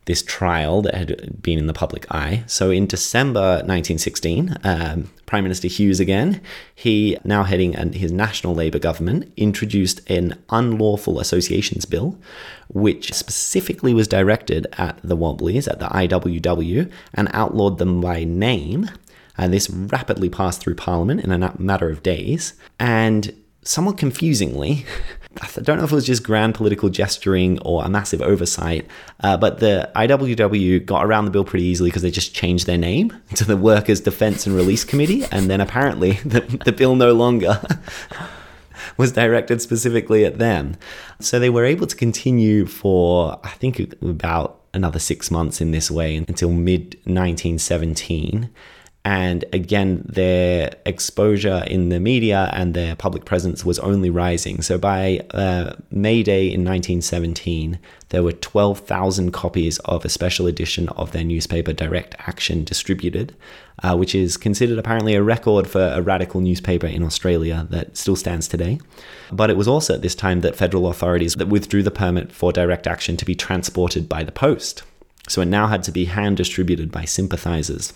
this trial that had been in the public eye. So in December 1916, um, Prime Minister Hughes again, he now heading an- his national Labour government, introduced an unlawful associations bill, which specifically was directed at the Wobblies, at the IWW, and outlawed them by name. And this rapidly passed through Parliament in a matter of days. And somewhat confusingly, [laughs] I don't know if it was just grand political gesturing or a massive oversight, uh, but the IWW got around the bill pretty easily because they just changed their name [laughs] to the Workers' Defence and Release Committee, and then apparently [laughs] the, the bill no longer [laughs] was directed specifically at them. So they were able to continue for, I think, about another six months in this way until mid 1917. And again, their exposure in the media and their public presence was only rising. So by uh, May Day in 1917, there were 12,000 copies of a special edition of their newspaper Direct Action distributed, uh, which is considered apparently a record for a radical newspaper in Australia that still stands today. But it was also at this time that federal authorities that withdrew the permit for Direct Action to be transported by the post. So it now had to be hand distributed by sympathizers.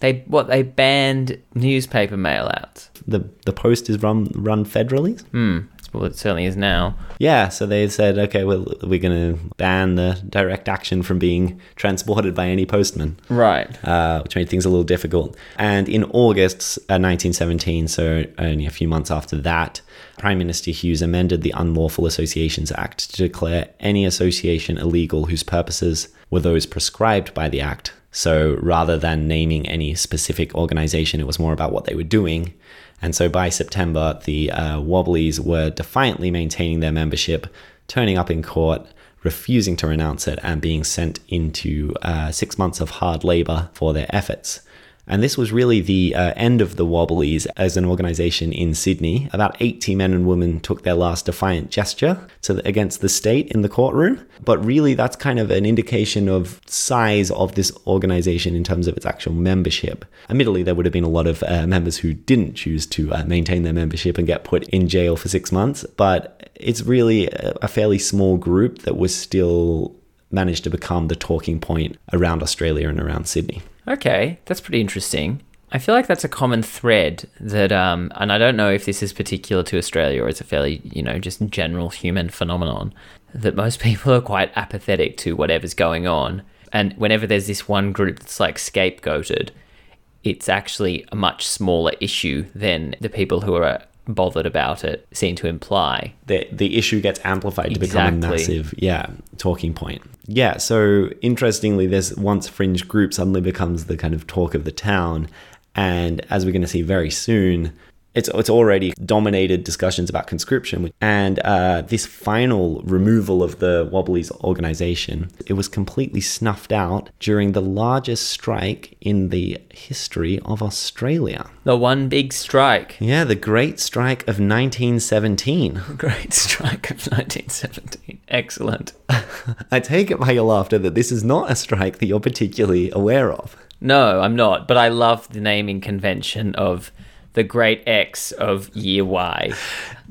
They what they banned newspaper mail outs. The the post is run run federally. Hmm. Well, it certainly is now. Yeah, so they said, okay, well, we're going to ban the direct action from being transported by any postman. Right. uh, which made things a little difficult. And in August uh, 1917, so only a few months after that, Prime Minister Hughes amended the Unlawful Associations Act to declare any association illegal whose purposes were those prescribed by the Act. So rather than naming any specific organization, it was more about what they were doing. And so by September, the uh, Wobblies were defiantly maintaining their membership, turning up in court, refusing to renounce it, and being sent into uh, six months of hard labor for their efforts. And this was really the uh, end of the Wobblies as an organization in Sydney. About 80 men and women took their last defiant gesture to against the state in the courtroom. But really, that's kind of an indication of size of this organization in terms of its actual membership. Admittedly, there would have been a lot of uh, members who didn't choose to uh, maintain their membership and get put in jail for six months. But it's really a fairly small group that was still managed to become the talking point around Australia and around Sydney. Okay, that's pretty interesting. I feel like that's a common thread that, um, and I don't know if this is particular to Australia or it's a fairly, you know, just general human phenomenon, that most [laughs] people are quite apathetic to whatever's going on. And whenever there's this one group that's like scapegoated, it's actually a much smaller issue than the people who are bothered about it seem to imply. the the issue gets amplified to become a massive yeah talking point yeah so interestingly this once fringe group suddenly becomes the kind of talk of the town and as we're going to see very soon it's, it's already dominated discussions about conscription and uh, this final removal of the wobblies organization it was completely snuffed out during the largest strike in the history of australia The one big strike. yeah the great strike of 1917 [laughs] Great strike of 1917. Excellent. [laughs] I take it by your laughter that this is not a strike that you're particularly aware of. No, I'm not, but I love the naming convention of the great X of year Y.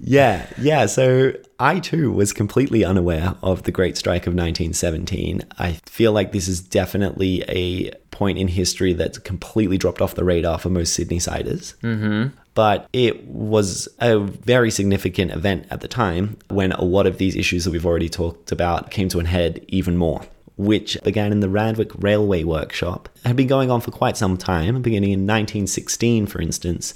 Yeah, yeah. So I too was completely unaware of the Great Strike of 1917. I feel like this is definitely a point in history that's completely dropped off the radar for most Sydney siders. Mm-hmm. But it was a very significant event at the time when a lot of these issues that we've already talked about came to an head even more. Which began in the Randwick Railway Workshop, had been going on for quite some time, beginning in 1916, for instance.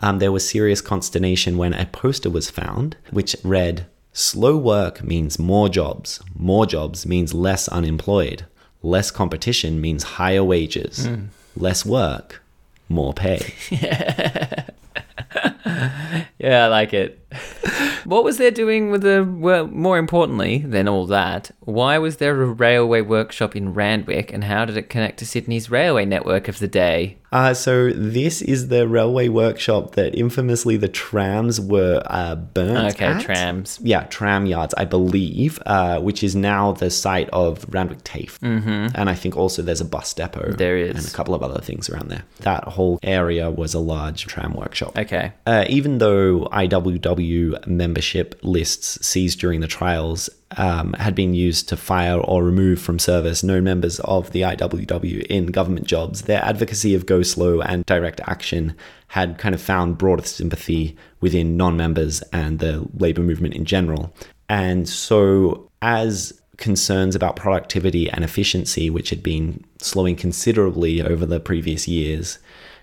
Um, there was serious consternation when a poster was found which read, Slow work means more jobs. More jobs means less unemployed. Less competition means higher wages. Less work, more pay. [laughs] Yeah, I like it. [laughs] What was there doing with the, well, more importantly than all that, why was there a railway workshop in Randwick and how did it connect to Sydney's railway network of the day? Uh, so this is the railway workshop that infamously the trams were uh, burnt. Okay, at. trams. Yeah, tram yards, I believe, uh, which is now the site of Randwick TAFE. Mm-hmm. And I think also there's a bus depot. There is. And a couple of other things around there. That whole area was a large tram workshop. Okay. Uh, even though IWW membership lists seized during the trials um, had been used to fire or remove from service known members of the IWW in government jobs, their advocacy of go slow and direct action had kind of found broader sympathy within non members and the labor movement in general. And so, as concerns about productivity and efficiency, which had been slowing considerably over the previous years,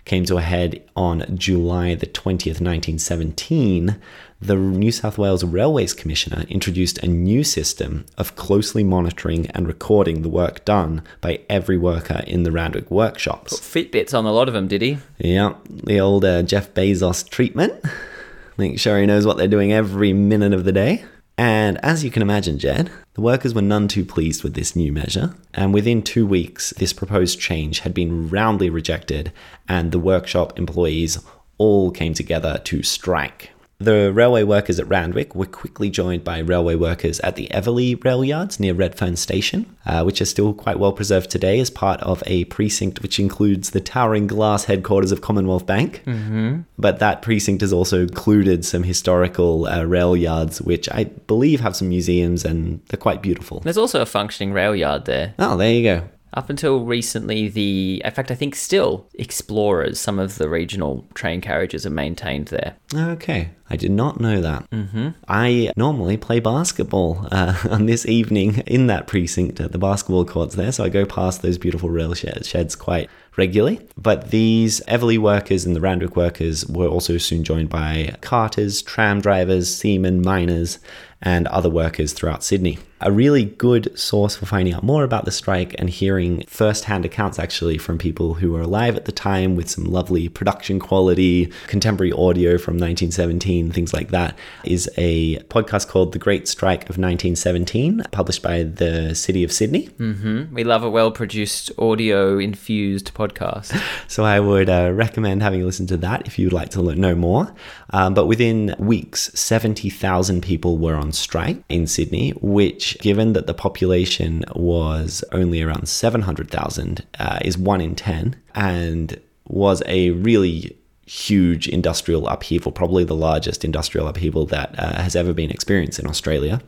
came to a head on July the 20th, 1917, the New South Wales Railways Commissioner introduced a new system of closely monitoring and recording the work done by every worker in the Randwick workshops. Fitbits on a lot of them, did he? Yeah, the old uh, Jeff Bezos treatment. [laughs] Make sure he knows what they're doing every minute of the day. And as you can imagine, Jed, the workers were none too pleased with this new measure, and within two weeks, this proposed change had been roundly rejected, and the workshop employees all came together to strike. The railway workers at Randwick were quickly joined by railway workers at the Eveleigh rail yards near Redfern Station, uh, which are still quite well preserved today as part of a precinct which includes the towering glass headquarters of Commonwealth Bank. Mm-hmm. But that precinct has also included some historical uh, rail yards, which I believe have some museums and they're quite beautiful. There's also a functioning rail yard there. Oh, there you go. Up until recently, the in fact, I think still explorers, some of the regional train carriages are maintained there. Okay, I did not know that. Mm-hmm. I normally play basketball [laughs] uh, on this evening in that precinct at the basketball courts there, so I go past those beautiful rail sheds quite regularly. But these Eveleigh workers and the Randwick workers were also soon joined by carters, tram drivers, seamen, miners, and other workers throughout Sydney. A really good source for finding out more about the strike and hearing first hand accounts actually from people who were alive at the time with some lovely production quality, contemporary audio from 1917, things like that, is a podcast called The Great Strike of 1917, published by the City of Sydney. Mm-hmm. We love a well produced, audio infused podcast. [laughs] So I would uh, recommend having a listen to that if you'd like to know more. Um, but within weeks, 70,000 people were on strike in Sydney, which, given that the population was only around 700,000, uh, is one in 10 and was a really huge industrial upheaval, probably the largest industrial upheaval that uh, has ever been experienced in Australia.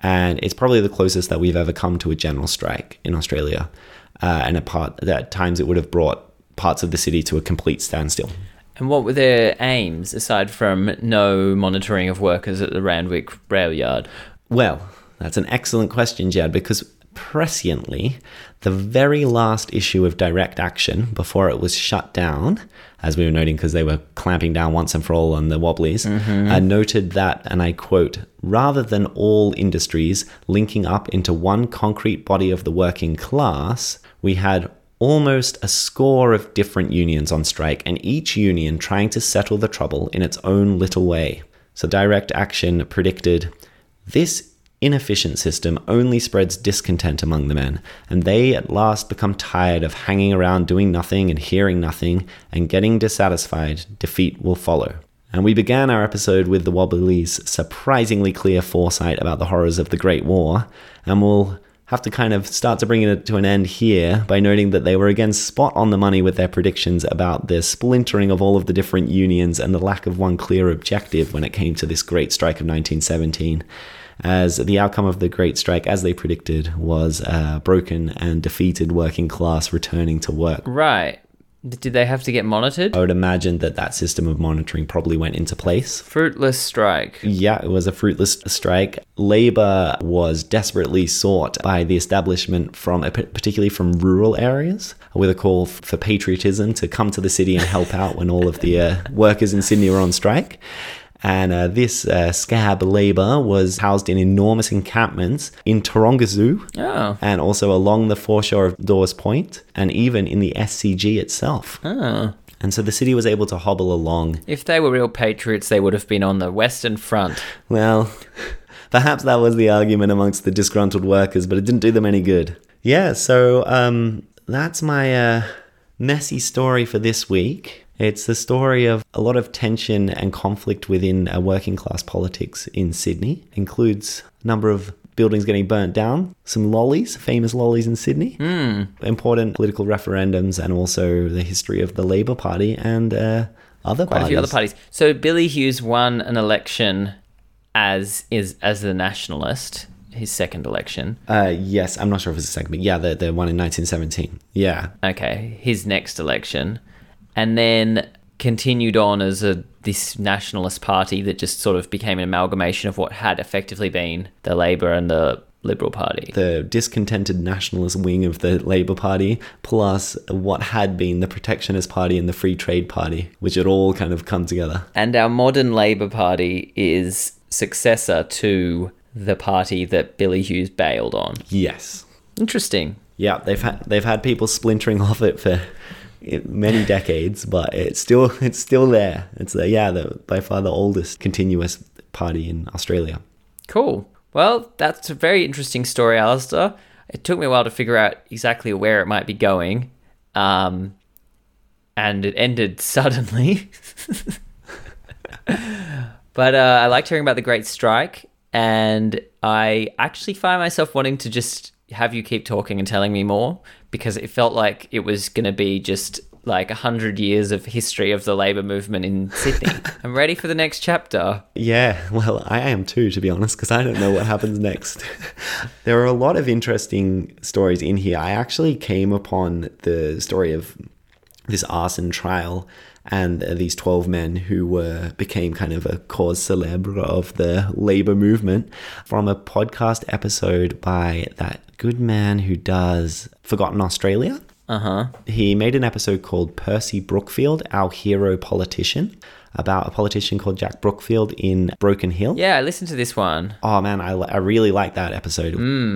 And it's probably the closest that we've ever come to a general strike in Australia. Uh, and part, at times it would have brought parts of the city to a complete standstill. And what were their aims aside from no monitoring of workers at the Randwick rail yard? Well, that's an excellent question, Jed, because presciently, the very last issue of Direct Action before it was shut down, as we were noting because they were clamping down once and for all on the Wobblies, uh, noted that, and I quote, rather than all industries linking up into one concrete body of the working class, we had almost a score of different unions on strike, and each union trying to settle the trouble in its own little way. So, direct action predicted this inefficient system only spreads discontent among the men, and they at last become tired of hanging around doing nothing and hearing nothing, and getting dissatisfied, defeat will follow. And we began our episode with the Wobblies' surprisingly clear foresight about the horrors of the Great War, and we'll have to kind of start to bring it to an end here by noting that they were again spot on the money with their predictions about the splintering of all of the different unions and the lack of one clear objective when it came to this great strike of 1917. As the outcome of the Great Strike, as they predicted, was a broken and defeated working class returning to work. Right. Did they have to get monitored? I would imagine that that system of monitoring probably went into place. Fruitless strike. Yeah, it was a fruitless strike. Labor was desperately sought by the establishment from, particularly from rural areas, with a call for patriotism to come to the city and help out when all of the uh, workers in Sydney were on strike. And uh, this uh, scab Labour was housed in enormous encampments in Taronga Zoo Oh. and also along the foreshore of Dawes Point and even in the SCG itself. Oh. And so the city was able to hobble along. If they were real patriots, they would have been on the Western Front. Well, [laughs] perhaps that was the argument amongst the disgruntled workers, but it didn't do them any good. Yeah, so um, that's my uh, messy story for this week. It's the story of a lot of tension and conflict within uh, working class politics in Sydney. It Includes a number of buildings getting burnt down, some lollies, famous lollies in Sydney, important political referendums, and also the history of the Labour Party and uh, other Quite a few other parties. So Billy Hughes won an election as is as the nationalist, his second election. Uh, yes, I'm not sure if it's the second, but yeah, the, the one in 1917. Yeah. Okay, his next election, and then continued on as a this nationalist party that just sort of became an amalgamation of what had effectively been the Labour and the Liberal Party. The discontented nationalist wing of the Labour Party, plus what had been the Protectionist Party and the Free Trade Party, which had all kind of come together. And our modern Labour Party is successor to the party that Billy Hughes bailed on. Yes. Interesting. Yeah, they've had they've had people splintering off it for many decades, but it's still [laughs] it's still there. It's the, yeah, the by far the oldest continuous party in Australia. Cool. Well, that's a very interesting story, Alistair. It took me a while to figure out exactly where it might be going. Um, and it ended [laughs] suddenly. [laughs] but uh, I liked hearing about the Great Strike, and I actually find myself wanting to just have you keep talking and telling me more because it felt like it was going to be just like a hundred years of history of the labor movement in Sydney. [laughs] I'm ready for the next chapter. Yeah, well, I am too, to be honest, because I don't know what happens next. [laughs] there are a lot of interesting stories in here. I actually came upon the story of this arson trial and uh, these 12 men who were became kind of a cause celebre of the labor movement from a podcast episode by that good man who does Forgotten Australia. Uh huh. He made an episode called Percy Brookfield, Our Hero Politician, about a politician called Jack Brookfield in Broken Hill. Yeah, I listened to this one. Oh man, I, I really like that episode.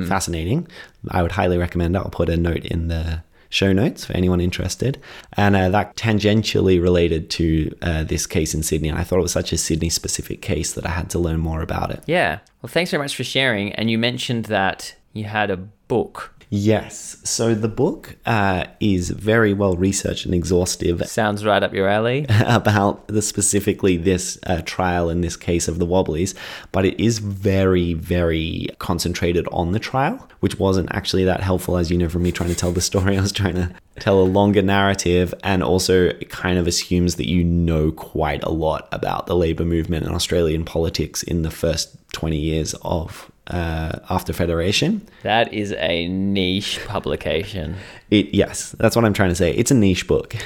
Fascinating. I would highly recommend it. I'll put a note in the show notes for anyone interested. And uh, that tangentially related to uh, this case in Sydney. I thought it was such a Sydney specific case that I had to learn more about it. Yeah. Well, thanks very much for sharing. And you mentioned that you had a book. Yes. So the book uh, is very well researched and exhaustive Sounds right up your alley. [laughs] about the specifically this uh, trial in this case of the Wobblies, but it is very, very concentrated on the trial, which wasn't actually that helpful, as you know, from me trying to tell the story. I was trying to tell a longer narrative, and also it kind of assumes that you know quite a lot about the labor movement and Australian politics in the first 20 years of uh, after Federation. That is a niche publication. It yes, that's what I'm trying to say. It's a niche book.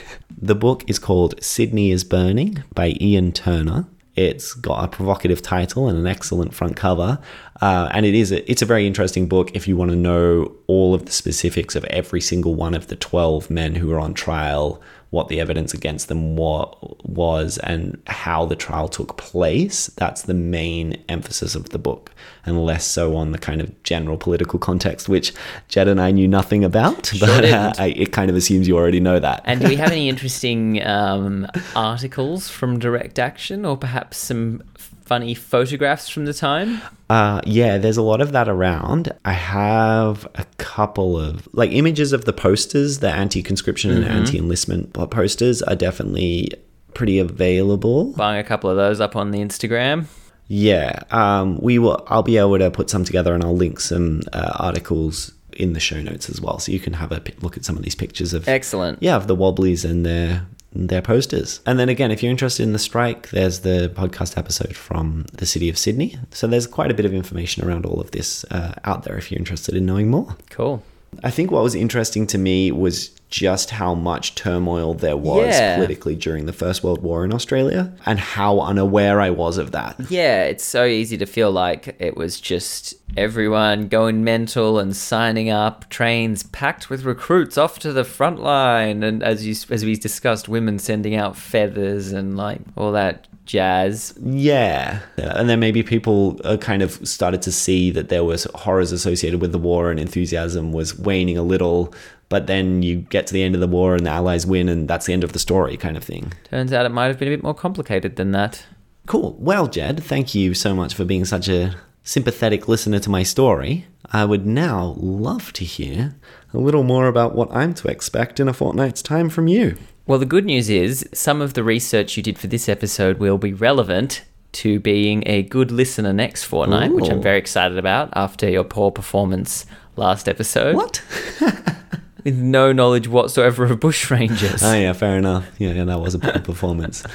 The book is called Sydney is Burning by Ian Turner. It's got a provocative title and an excellent front cover, uh, and it is a, it's a very interesting book if you want to know all of the specifics of every single one of the twelve men who were on trial, what the evidence against them wa- was, and how the trial took place. That's the main emphasis of the book, and less so on the kind of general political context, which Jed and I knew nothing about. but uh. I, it kind of assumes you already know that. And do we have any [laughs] interesting um, articles from Direct Action or perhaps some funny photographs from the time? Uh, yeah, there's a lot of that around. I have a couple of like images of the posters, the anti-conscription and anti-enlistment posters are definitely pretty available. Buying a couple of those up on the Instagram. Yeah, um, we will. I'll be able to put some together, and I'll link some uh, articles in the show notes as well, so you can have a look at some of these pictures of Excellent. yeah of the Wobblies and their their posters. And then again, if you're interested in the strike, there's the podcast episode from the city of Sydney. So there's quite a bit of information around all of this uh, out there if you're interested in knowing more. Cool. I think what was interesting to me was just how much turmoil there was Yeah. politically during the First World War in Australia and how unaware I was of that. Yeah, it's so easy to feel like it was just everyone going mental and signing up, trains packed with recruits off to the front line, and as you as we discussed, women sending out feathers and like all that jazz. Yeah. And then maybe people kind of started to see that there was horrors associated with the war and enthusiasm was waning a little. But then you get to the end of the war and the Allies win, and that's the end of the story, kind of thing. Turns out it might have been a bit more complicated than that. Cool. Well, Jed, thank you so much for being such a sympathetic listener to my story. I would now love to hear a little more about what I'm to expect in a fortnight's time from you. Well, the good news is some of the research you did for this episode will be relevant to being a good listener next fortnight, which I'm very excited about after your poor performance last episode. What? [laughs] With no knowledge whatsoever of bushrangers. oh, yeah, fair enough. Yeah, yeah that was a poor performance. [laughs]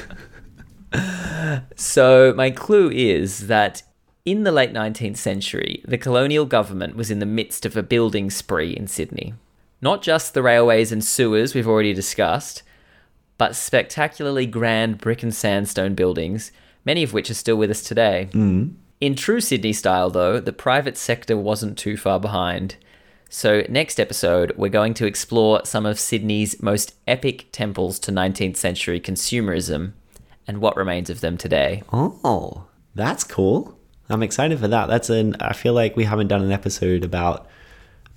So, my clue is that in the late 19th century, the colonial government was in the midst of a building spree in Sydney. Not just the railways and sewers we've already discussed, but spectacularly grand brick and sandstone buildings, many of which are still with us today. Mm. In true Sydney style, though, the private sector wasn't too far behind. So, next episode, we're going to explore some of Sydney's most epic temples to 19th century consumerism and what remains of them today. Oh, that's cool. I'm excited for that. That's an. I feel like we haven't done an episode about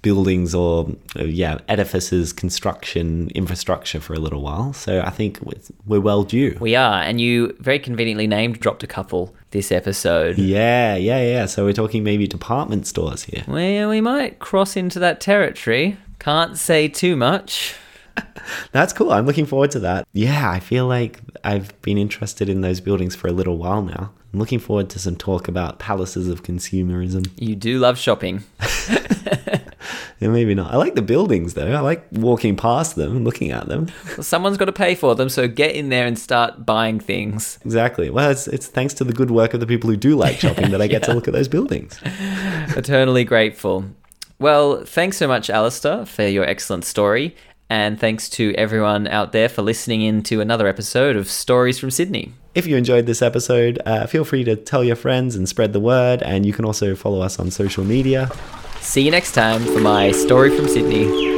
buildings or uh, yeah edifices, construction, infrastructure for a little while. So I think we're- we're well due. We are, and you very conveniently named dropped a couple this episode. Yeah, yeah, yeah. So we're talking maybe department stores here. Well, we might cross into that territory. Can't say too much. [laughs] That's cool. I'm looking forward to that. Yeah, I feel like I've been interested in those buildings for a little while now. I'm looking forward to some talk about palaces of consumerism. You do love shopping. [laughs] [laughs] [laughs] Yeah, maybe not. I like the buildings though. I like walking past them and looking at them. [laughs] Well, someone's got to pay for them, so get in there and start buying things. Exactly. Well, it's, it's thanks to the good work of the people who do like shopping that I get to [laughs] look at those buildings. Eternally grateful. Well, thanks so much, Alistair, for your excellent story. And thanks to everyone out there for listening in to another episode of Stories from Sydney. If you enjoyed this episode, uh, feel free to tell your friends and spread the word. And you can also follow us on social media. See you next time for my Story from Sydney.